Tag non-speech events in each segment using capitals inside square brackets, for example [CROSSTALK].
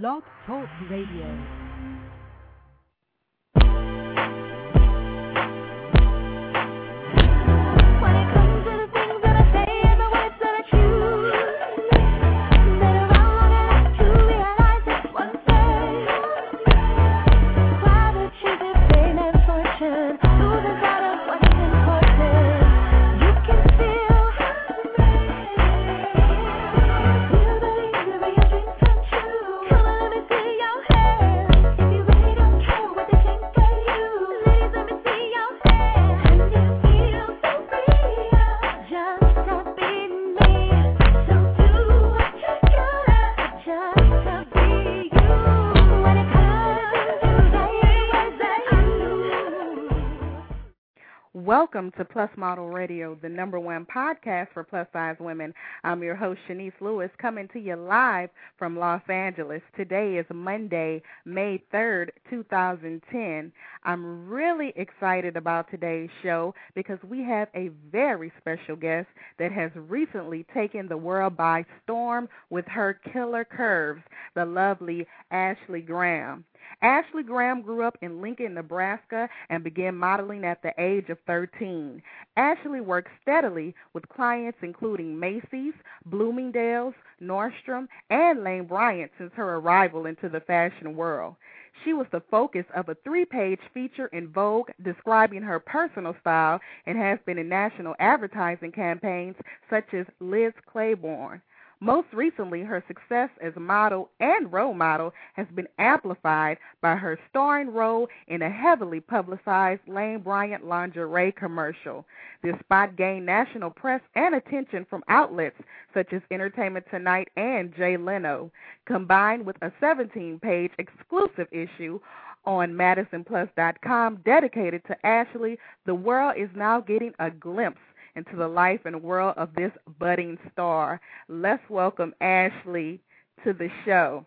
Blog Talk Radio. Welcome to Plus Model Radio, the number one podcast for plus size women. I'm your host, Chenese Lewis, coming to you live from Los Angeles. Today is Monday, May 3rd, 2010. I'm really excited about today's show because we have a very special guest that has recently taken the world by storm with her killer curves, the lovely Ashley Graham. Ashley Graham grew up in Lincoln, Nebraska, and began modeling at the age of 13. Ashley worked steadily with clients including Macy's, Bloomingdale's, Nordstrom, and Lane Bryant since her arrival into the fashion world. She was the focus of a three page feature in Vogue describing her personal style and has been in national advertising campaigns such as Liz Claiborne. Most recently, her success as a model and role model has been amplified by her starring role in a heavily publicized Lane Bryant lingerie commercial. This spot gained national press and attention from outlets such as Entertainment Tonight and Jay Leno, combined with a 17 page exclusive issue on MadisonPlus.com dedicated to Ashley. The world is now getting a glimpse into the life and world of this budding star. Let's welcome Ashley to the show.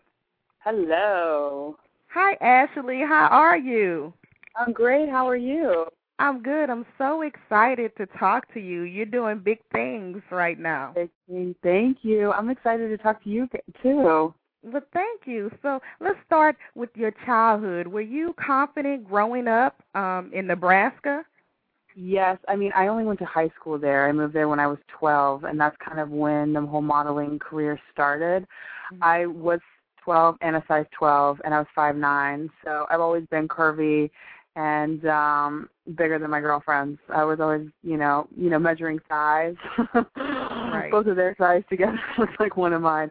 Hello. Hi, Ashley. How are you? I'm great. How are you? I'm good. I'm so excited to talk to you. You're doing big things right now. Thank you. Thank you. I'm excited to talk to you too. Well, thank you. So let's start with your childhood. Were you confident growing up um, in Nebraska? Yes, I mean I only went to high school there. I moved there when I was 12, and that's kind of when the whole modeling career started. Mm-hmm. I was 12 and a size 12, and I was five nine, so I've always been curvy and um bigger than my girlfriends. I was always, you know, you know, measuring size. [LAUGHS] Both of their size together [LAUGHS] looks like one of mine.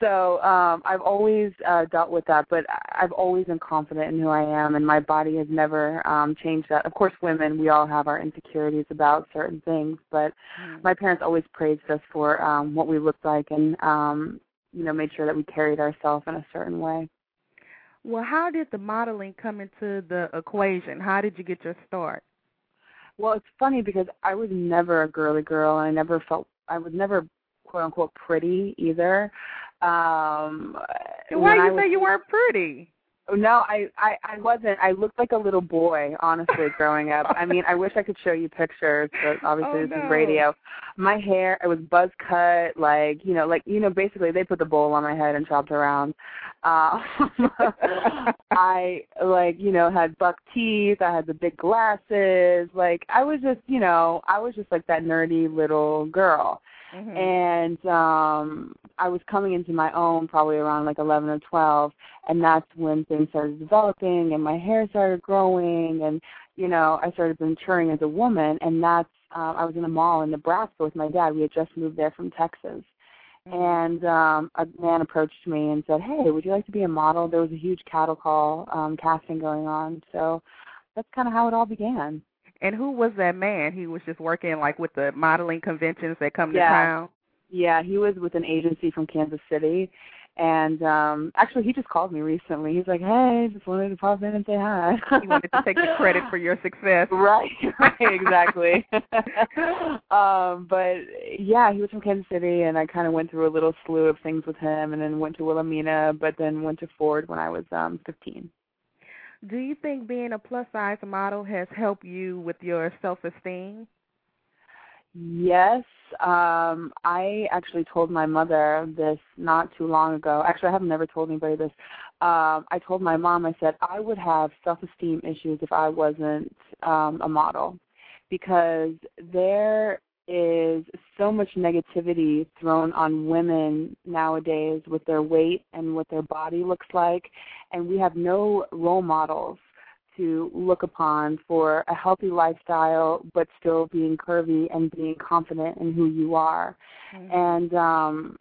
So um I've always uh dealt with that, but I've always been confident in who I am and my body has never um changed that. Of course women, we all have our insecurities about certain things, but my parents always praised us for um what we looked like and um you know, made sure that we carried ourselves in a certain way. Well, how did the modeling come into the equation? How did you get your start? Well, it's funny because I was never a girly girl, and I never felt I was never quote unquote pretty either. Um, Why when I you was, say you weren't pretty? No, I, I I wasn't. I looked like a little boy, honestly, growing up. I mean, I wish I could show you pictures, but [LAUGHS] obviously Oh, this no. is radio. My hair, it was buzz cut, like you know, like you know, basically they put the bowl on my head and chopped around. Uh, [LAUGHS] I like you know had buck teeth. I had the big glasses. Like I was just you know I was just like that nerdy little girl Mhm. and um I was coming into my own probably around like 11 or 12 and that's when things started developing and my hair started growing and you know I started maturing as a woman and that's um I was in a mall in Nebraska with my dad. We had just moved there from Texas. And um a man approached me and said hey would you like to be a model? There was a huge cattle call um casting going on. So that's kind of how it all began And who was that man? He was just working like with the modeling conventions that come to Yeah. town. Yeah, he was with an agency from Kansas City. And um actually he just called me recently. He's like, Hey, just wanted to pop in and say hi. He wanted to take the credit for your [LAUGHS] success. Right, [LAUGHS] right, exactly. [LAUGHS] um, but yeah, he was from Kansas City and I kinda went through a little slew of things with him and then went to Wilhelmina but then went to Ford when I was um fifteen. Do you think being a plus size model has helped you with your self esteem? Yes, um, I actually told my mother this not too long ago. Actually, I have never told anybody this. Um, I told my mom. I said I would have self-esteem issues if I wasn't um, a model, because there is so much negativity thrown on women nowadays with their weight and what their body looks like, and we have no role models to look upon for a healthy lifestyle, but still being curvy and being confident in who you are. Mhm. And um,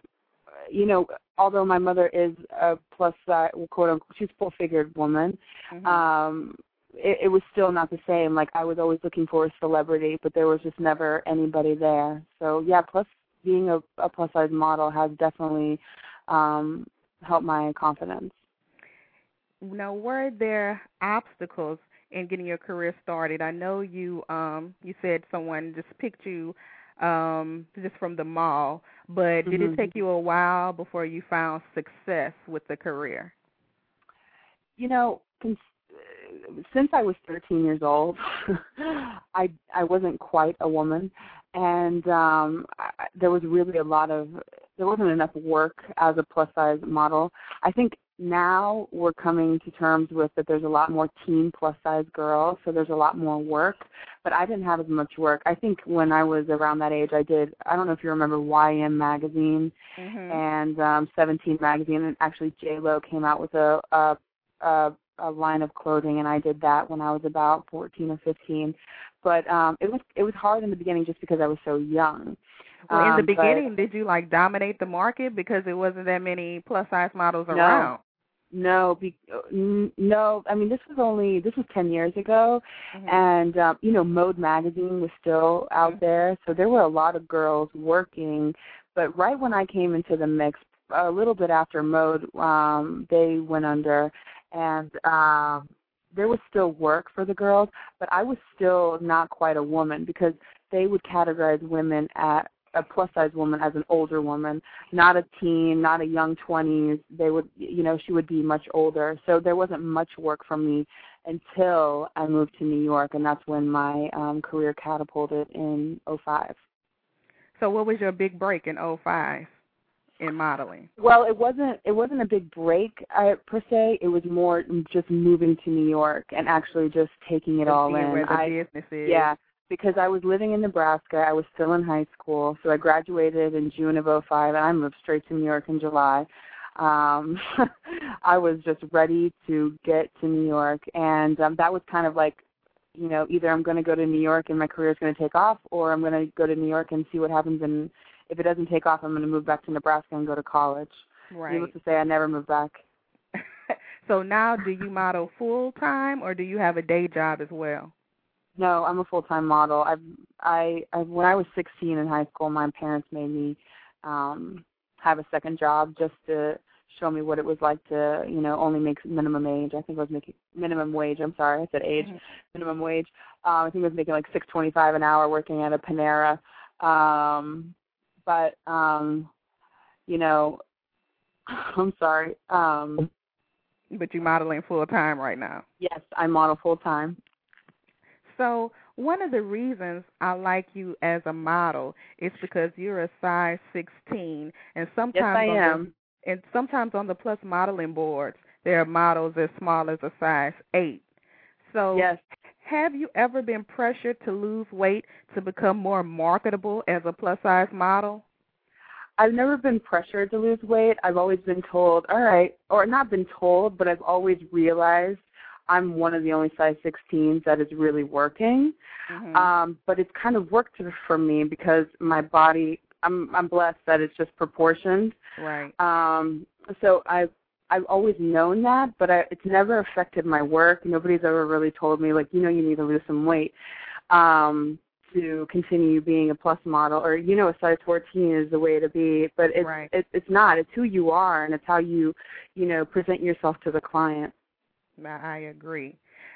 you know, although my mother is a plus size, quote unquote, she's full figured woman. Mhm. Um, it, it was still not the same. Like I was always looking for a celebrity, but there was just never anybody there. So yeah, plus being a, a plus size model has definitely um, helped my confidence. now, were there obstacles in getting your career started? I know you um you said someone just picked you um just from the mall, but did it Mhm. take you a while before you found success with the career? you know, since I was 13 years old, [LAUGHS] I I wasn't quite a woman, and um, I, there was really a lot of there wasn't enough work as a plus size model. I think now we're coming to terms with that there's a lot more teen plus size girls, so there's a lot more work. But I didn't have as much work. I think when I was around that age, I did. I don't know if you remember YM magazine Mhm. and um, 17 magazine, and actually J Lo came out with a, a a a line of clothing, and I did that when I was about 14 or 15. But um, it was it was hard in the beginning just because I was so young. Well, in the Um, but- beginning, did you like dominate the market because it wasn't that many plus size models No. around? No, be, n- no. I mean, this was only this was 10 years ago, Mhm. and um, you know, Mode magazine was still out Mhm. there, so there were a lot of girls working. But right when I came into the mix, a little bit after Mode, um, they went under, and um, there was still work for the girls, but I was still not quite a woman because they would categorize women at a plus size woman as an older woman, not a teen, not a young 20s. They would, you know, she would be much older. So there wasn't much work for me until I moved to New York, and that's when my um, career catapulted in '05. So, what was your big break in '05 in modeling? Well, it wasn't it wasn't a big break uh, per se. It was more just moving to New York and actually just taking it Just all in. where the I, business is. Yeah, because I was living in Nebraska. I was still in high school, so I graduated in June of '05, and I moved straight to New York in July. Um, [LAUGHS] I was just ready to get to New York, and um, that was kind of like, you know, either I'm going to go to New York and my career is going to take off, or I'm going to go to New York and see what happens. And if it doesn't take off, I'm going to move back to Nebraska and go to college. Right. Needless to say, I never moved back. [LAUGHS] so now, do you model full time or do you have a day job as well? No, I'm a full time model. I've I, I when I was 16 in high school, my parents made me um have a second job just to show me what it was like to you know only make minimum age. I think I was making minimum wage. I'm sorry, I said age. Mhm. Minimum wage. Um, I think I was making like 6.25 an hour working at a Panera. Um, but um, you know, [LAUGHS] I'm sorry. Um, But you're modeling full time right now. yes, I model full time. So one of the reasons I like you as a model is because you're a size 16, and sometimes Yes, I on the- am. and sometimes on the plus modeling boards there are models as small as a size 8. So Yes. Have you ever been pressured to lose weight to become more marketable as a plus size model? I've never been pressured to lose weight. I've always been told, all right, or not been told, but I've always realized I'm one of the only size 16s that is really working. Mhm. Um, but it's kind of worked for me because my body, I'm I'm blessed that it's just proportioned. right. Um, so I've I've always known that, but I, it's never affected my work. Nobody's ever really told me like, you know, you need to lose some weight um, to continue being a plus model, or you know, a size 14 is the way to be. But it's Right. it's it's not. It's who you are, and it's how you, you know, present yourself to the client. I agree.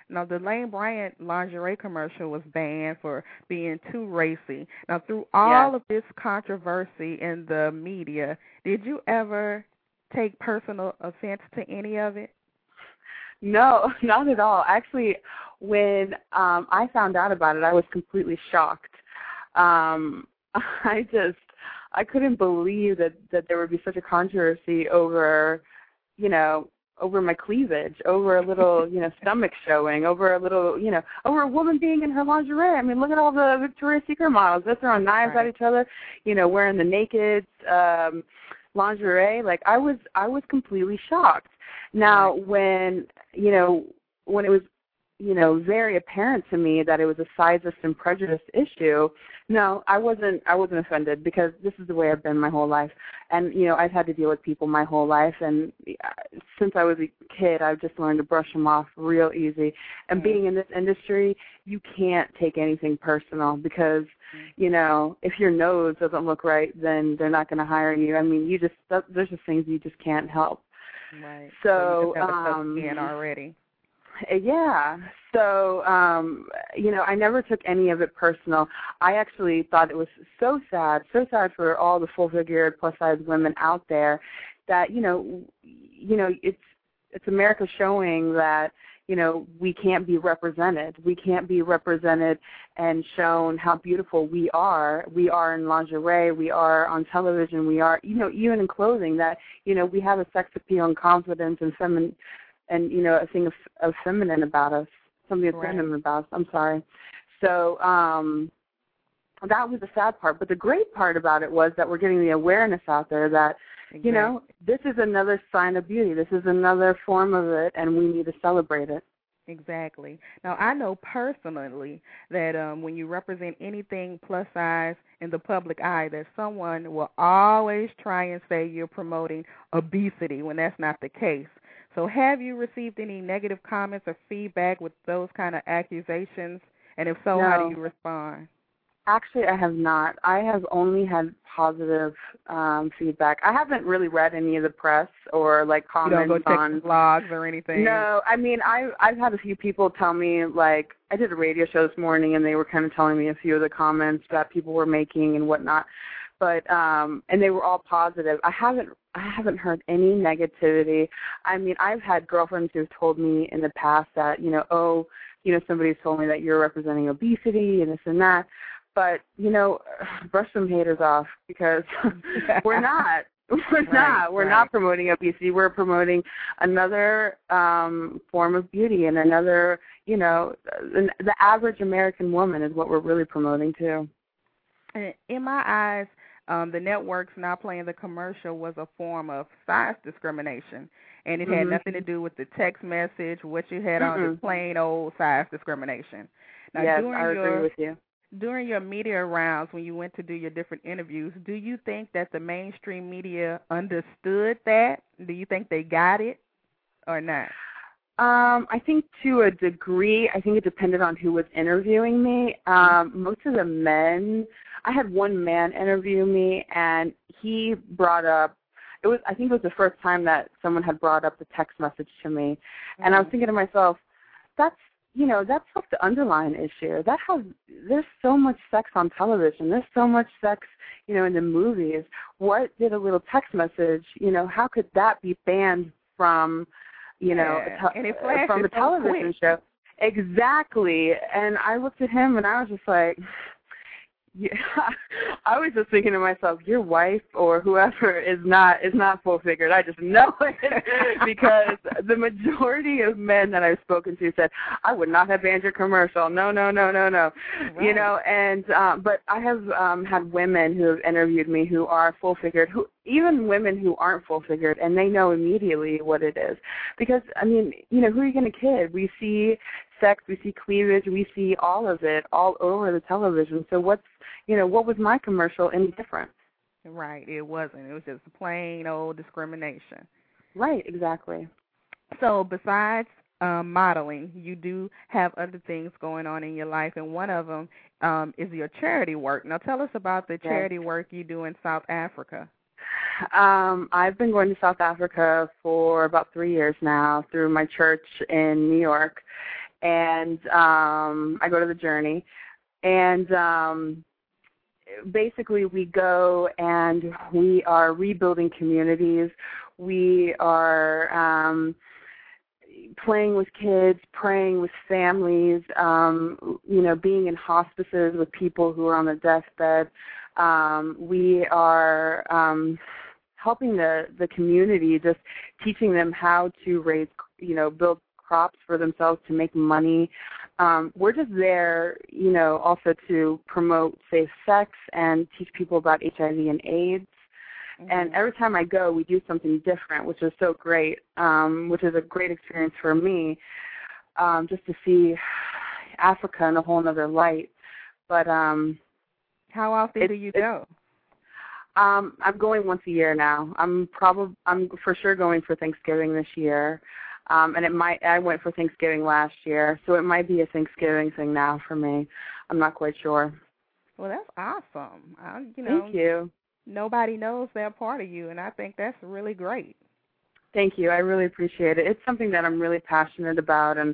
Now, the Lane Bryant lingerie commercial was banned for being too racy. Now, through all Yeah. of this controversy in the media, did you ever take personal offense to any of it? No, [LAUGHS] not at all. Actually, when um I found out about it, I was completely shocked. Um [LAUGHS] I just I couldn't believe that that there would be such a controversy over, you know, over my cleavage, over a little, [LAUGHS] you know, stomach showing, over a little, you know, over a woman being in her lingerie. I mean, look at all the Victoria's Secret models. They're throwing knives Right. at each other, you know, wearing the naked um lingerie. Like I was I was completely shocked. Now when, you know, when it was you know, very apparent to me that it was a sizist and prejudice issue. No, I wasn't. I wasn't offended because this is the way I've been my whole life, and you know, I've had to deal with people my whole life, and uh, since I was a kid, I've just learned to brush them off real easy. And Mhm. being in this industry, you can't take anything personal because, you know, if your nose doesn't look right, then they're not going to hire you. I mean, you just there's just things you just can't help. Right. So, you just have um, already. Uh, Yeah. So, um, you know, I never took any of it personal. I actually thought it was so sad, so sad for all the full figured plus size women out there that, you know, you know, it's it's America showing that, you know, we can't be represented. We can't be represented and shown how beautiful we are. We are in lingerie, we are on television, we are, you know, even in clothing that, you know, we have a sex appeal and confidence and feminine and you know a thing of, of feminine about us, something that's Right. feminine about us. I'm sorry. So um, that was the sad part, but the great part about it was that we're getting the awareness out there that you know this is another sign of beauty. This is another form of it, and we need to celebrate it. Exactly. Now I know personally that um when you represent anything plus size in the public eye that someone will always try and say you're promoting obesity when that's not the case. So have you received any negative comments or feedback with those kind of accusations? And if so, how do you respond? Actually, I have not. I have only had positive um, feedback. I haven't really read any of the press or like You don't comments go check on blogs or anything. No, I mean I I've had a few people tell me like I did a radio show this morning and they were kind of telling me a few of the comments that people were making and whatnot. But um and they were all positive. I haven't I haven't heard any negativity. I mean I've had girlfriends who've told me in the past that, you know, oh, you know, somebody's told me that you're representing obesity and this and that. But, you know, [SIGHS] brush some haters off because [LAUGHS] we're not. [LAUGHS] We're Right, not. We're right. not promoting obesity. We're promoting another um form of beauty and another, you know, the, the average American woman is what we're really promoting too. And in my eyes, um, the networks not playing the commercial was a form of size discrimination, and it had Mhm. nothing to do with the text message. What you had on is Mm-mm. plain old size discrimination. Now, yes, during I your agree with you. during your media rounds, when you went to do your different interviews, do you think that the mainstream media understood that? Do you think they got it or not? Um, I think to a degree, I think it depended on who was interviewing me. Um, most of the men, I had one man interview me, and he brought up. It was, I think, it was the first time that someone had brought up the text message to me, and I was thinking to myself, that's you know that's like the underlying issue. That has there's so much sex on television. There's so much sex, you know, in the movies. What did a little text message? You know, how could that be banned from, you know, a te- uh, from a television quick. show? Exactly. And I looked at him and I was just like. Yeah, [LAUGHS] I was just thinking to myself, your wife or whoever is not is not full figured. I just know [LAUGHS] it [LAUGHS] because the majority of men that I've spoken to said I would not have banned your commercial. No, no, no, no, no. You know, and um, but I have um, had women who have interviewed me who are full figured, who even women who aren't full figured, and they know immediately what it is because I mean, you know, who are you going to kid? We see sex, we see cleavage, we see all of it all over the television. So what's you know, what was my commercial any different? Right, it wasn't. It was just plain old discrimination. Right, exactly. So besides um, modeling, you do have other things going on in your life, and one of them um, is your charity work. Now, tell us about the Yes. charity work you do in South Africa. Um, I've been going to South Africa for about three years now through my church in New York, and um, I go to the Journey, and um, basically we go and we are rebuilding communities. We are um, playing with kids, praying with families, um, you know, being in hospices with people who are on the deathbed, Um, we are um, helping the the community, just teaching them how to raise, you know, build crops for themselves to make money. Um, we're just there, you know, also to promote safe sex and teach people about HIV and AIDS. And Mm-hmm. every time I go, we do something different, which is so great, um, which is a great experience for me, um, just to see Africa in a whole other light. But um, How often do you go? Um, I'm going once a year now. I'm probably I'm for sure going for Thanksgiving this year, um, and it might I went for Thanksgiving last year, so it might be a Thanksgiving thing now for me. I'm not quite sure. Well, that's awesome. I, you know, Thank you. nobody knows they're part of you, and I think that's really great. Thank you. I really appreciate it. It's something that I'm really passionate about and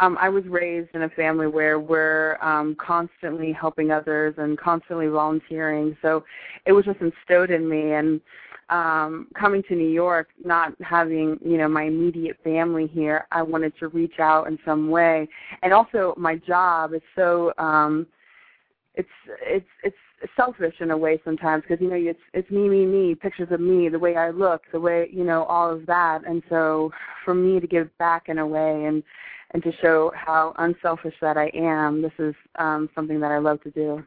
um I was raised in a family where we're um constantly helping others and constantly volunteering. So it was just instilled in me and um coming to New York, not having, you know, my immediate family here, I wanted to reach out in some way. And also my job is so um it's it's it's selfish in a way sometimes because you know it's it's me me me pictures of me the way I look the way you know all of that and so for me to give back in a way and and to show how unselfish that I am this is um something that I love to do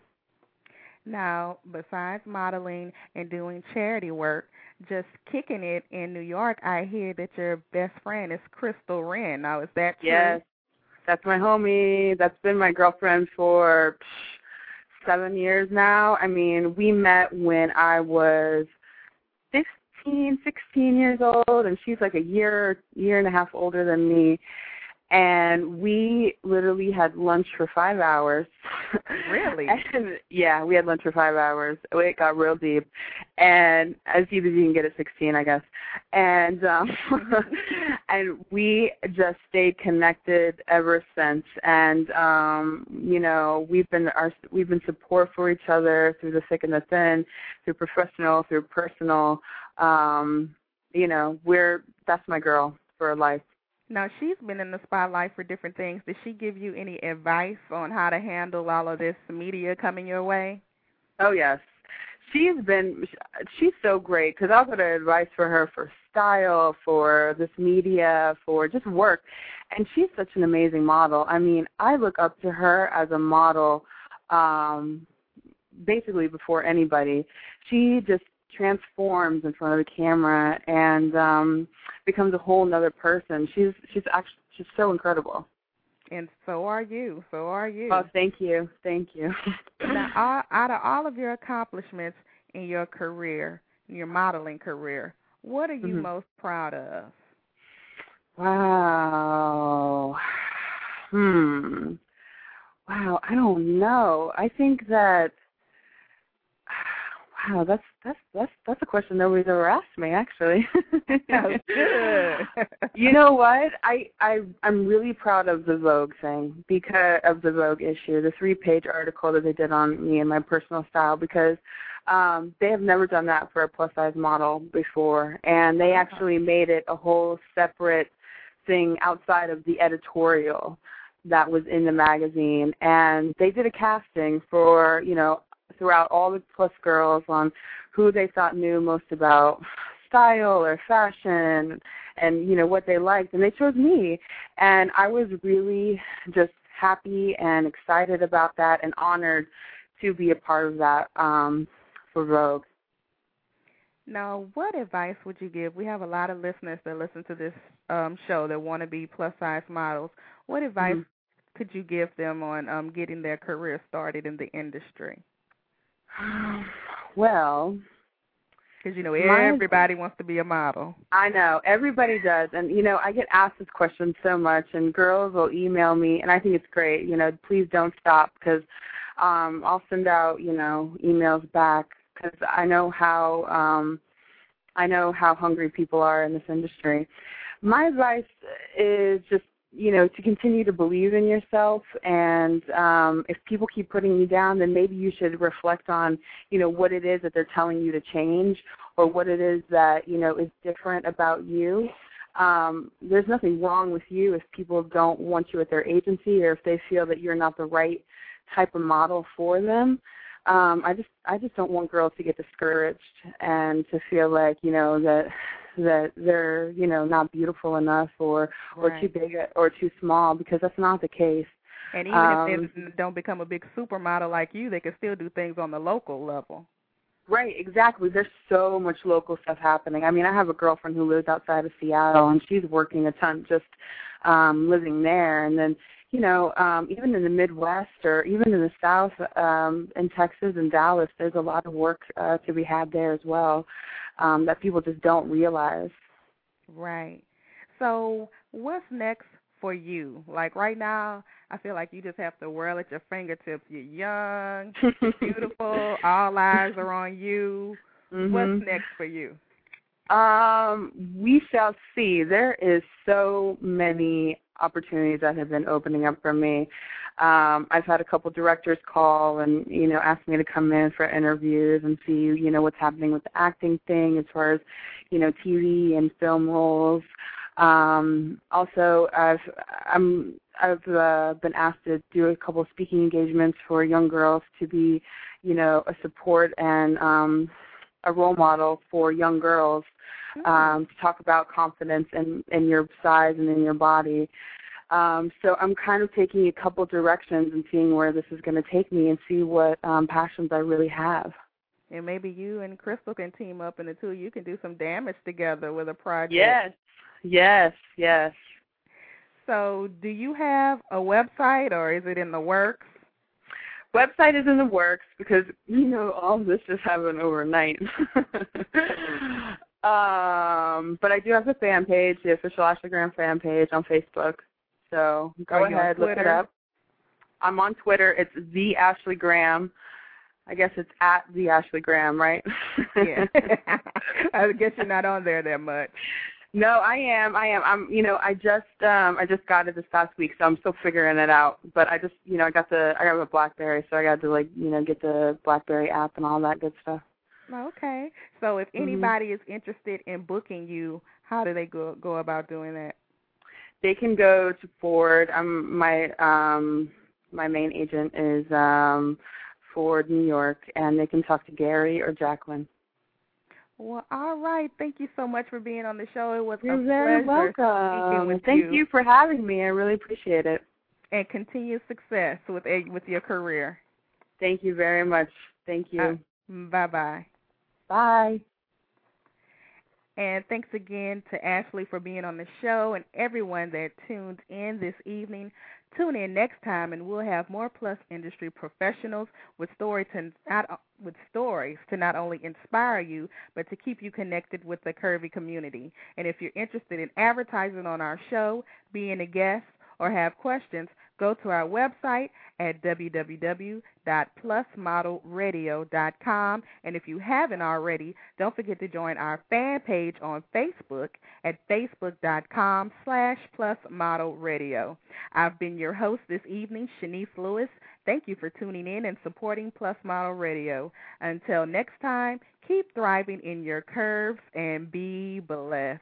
Now, besides modeling and doing charity work, just kicking it in New York, I hear that your best friend is Crystal Renn. Now, is that true? yes that's my homie that's been my girlfriend for psh, seven years now. I mean we met when I was fifteen sixteen years old and she's like a year year and a half older than me and we literally had lunch for five hours. Really? [LAUGHS] and, yeah, we had lunch for five hours. It got real deep, and as deep as you can get at sixteen, I guess. And um, [LAUGHS] and we just stayed connected ever since. And um, you know, we've been our we've been support for each other through the thick and the thin, through professional, through personal. Um, you know, we're that's my girl for life. Now, she's been in the spotlight for different things. Did she give you any advice on how to handle all of this media coming your way? Oh yes, she's been she's so great because I'll get advice for her for style, for this media, for just work, and she's such an amazing model. I mean, I look up to her as a model, um, basically before anybody. She just transforms in front of the camera and um becomes a whole nother person. She's she's actually she's so incredible. And so are you. So are you. Oh, thank you, thank you. [LAUGHS] now, all, out of all of your accomplishments in your career, in your modeling career, what are you Mhm. most proud of? Wow. Hmm. Wow, I don't know. I think that wow, that's that's that's that's a question nobody's ever asked me actually. [LAUGHS] [LAUGHS] You know what? I I I'm really proud of the Vogue thing because of the Vogue issue, the three page article that they did on me and my personal style because um they have never done that for a plus size model before and they actually made it a whole separate thing outside of the editorial that was in the magazine and they did a casting for, you know, throughout all the plus girls on who they thought knew most about style or fashion and you know what they liked and they chose me and I was really just happy and excited about that and honored to be a part of that um for Vogue. Now, what advice would you give? We have a lot of listeners that listen to this um, show that want to be plus size models. What advice Mhm. could you give them on um, getting their career started in the industry? [SIGHS] Well, Because you know My- everybody wants to be a model. I know everybody does, and you know I get asked this question so much, and girls will email me, and I think it's great. You know, please don't stop because um, I'll send out you know emails back because I know how um, I know how hungry people are in this industry. My advice is just you know to continue to believe in yourself, and um, if people keep putting you down, then maybe you should reflect on you know what it is that they're telling you to change or what it is that you know is different about you. Um, there's nothing wrong with you if people don't want you at their agency or if they feel that you're not the right type of model for them. Um I just I just don't want girls to get discouraged and to feel like, you know, that that they're, you know, not beautiful enough or or Right. too big or too small because that's not the case. And even Um, if they don't become a big supermodel like you, they can still do things on the local level. Right, exactly. There's so much local stuff happening. I mean, I have a girlfriend who lives outside of Seattle and she's working a ton just um living there and then you know, um even in the Midwest or even in the South um in Texas and Dallas, there's a lot of work uh to be had there as well. Um that people just don't realize. Right. So, what's next for you? Like right now, I feel like you just have to world at your fingertips. You're young, [LAUGHS] beautiful, all eyes are on you. Mhm. What's next for you? Um, we shall see. There is so many opportunities that have been opening up for me. Um, I've had a couple directors call and you know ask me to come in for interviews and see you know what's happening with the acting thing as far as you know TV and film roles. Um, also, I've I'm I've uh, been asked to do a couple of speaking engagements for young girls to be you know a support and um, a role model for young girls um, to talk about confidence in, in your size and in your body. Um, so I'm kind of taking a couple directions and seeing where this is going to take me and see what um, passions I really have. And maybe you and Crystal can team up, and the two of you can do some damage together with a project. Yes, yes, yes. So, do you have a website, or is it in the works? Website is in the works because you know all this just happened overnight. [LAUGHS] um, but I do have the fan page, the official Ashley Graham fan page on Facebook. So go Are ahead, look it up. I'm on Twitter. It's the Ashley Graham. I guess it's at the Ashley Graham, right? Yeah. [LAUGHS] I guess you're not on there that much. no, I am. I am. I'm. You know, I just um I just got it this past week, so I'm still figuring it out. But I just, you know, I got the I got a BlackBerry, so I got to like, you know, get the BlackBerry app and all that good stuff. Okay. So, if Mhm. anybody is interested in booking you, how do they go go about doing that? They can go to Ford. Um, my um my main agent is um Ford New York, and they can talk to Gary or Jacqueline. Well, all right. Thank you so much for being on the show. It was You're a very pleasure welcome. Thank you. you for having me. I really appreciate it. and continued success with a, with your career. Thank you very much. Thank you. Uh, Bye bye. Bye. And thanks again to Ashley for being on the show and everyone that tuned in this evening. Tune in next time, and we'll have more Plus industry professionals with story to not with stories to not only inspire you, but to keep you connected with the curvy community. And if you're interested in advertising on our show, being a guest, or have questions, go to our website at www.plusmodelradio.com. And if you haven't already, don't forget to join our fan page on Facebook at facebook.com slash plusmodelradio. I've been your host this evening, Chenese Lewis. Thank you for tuning in and supporting Plus Model Radio. Until next time, keep thriving in your curves and be blessed.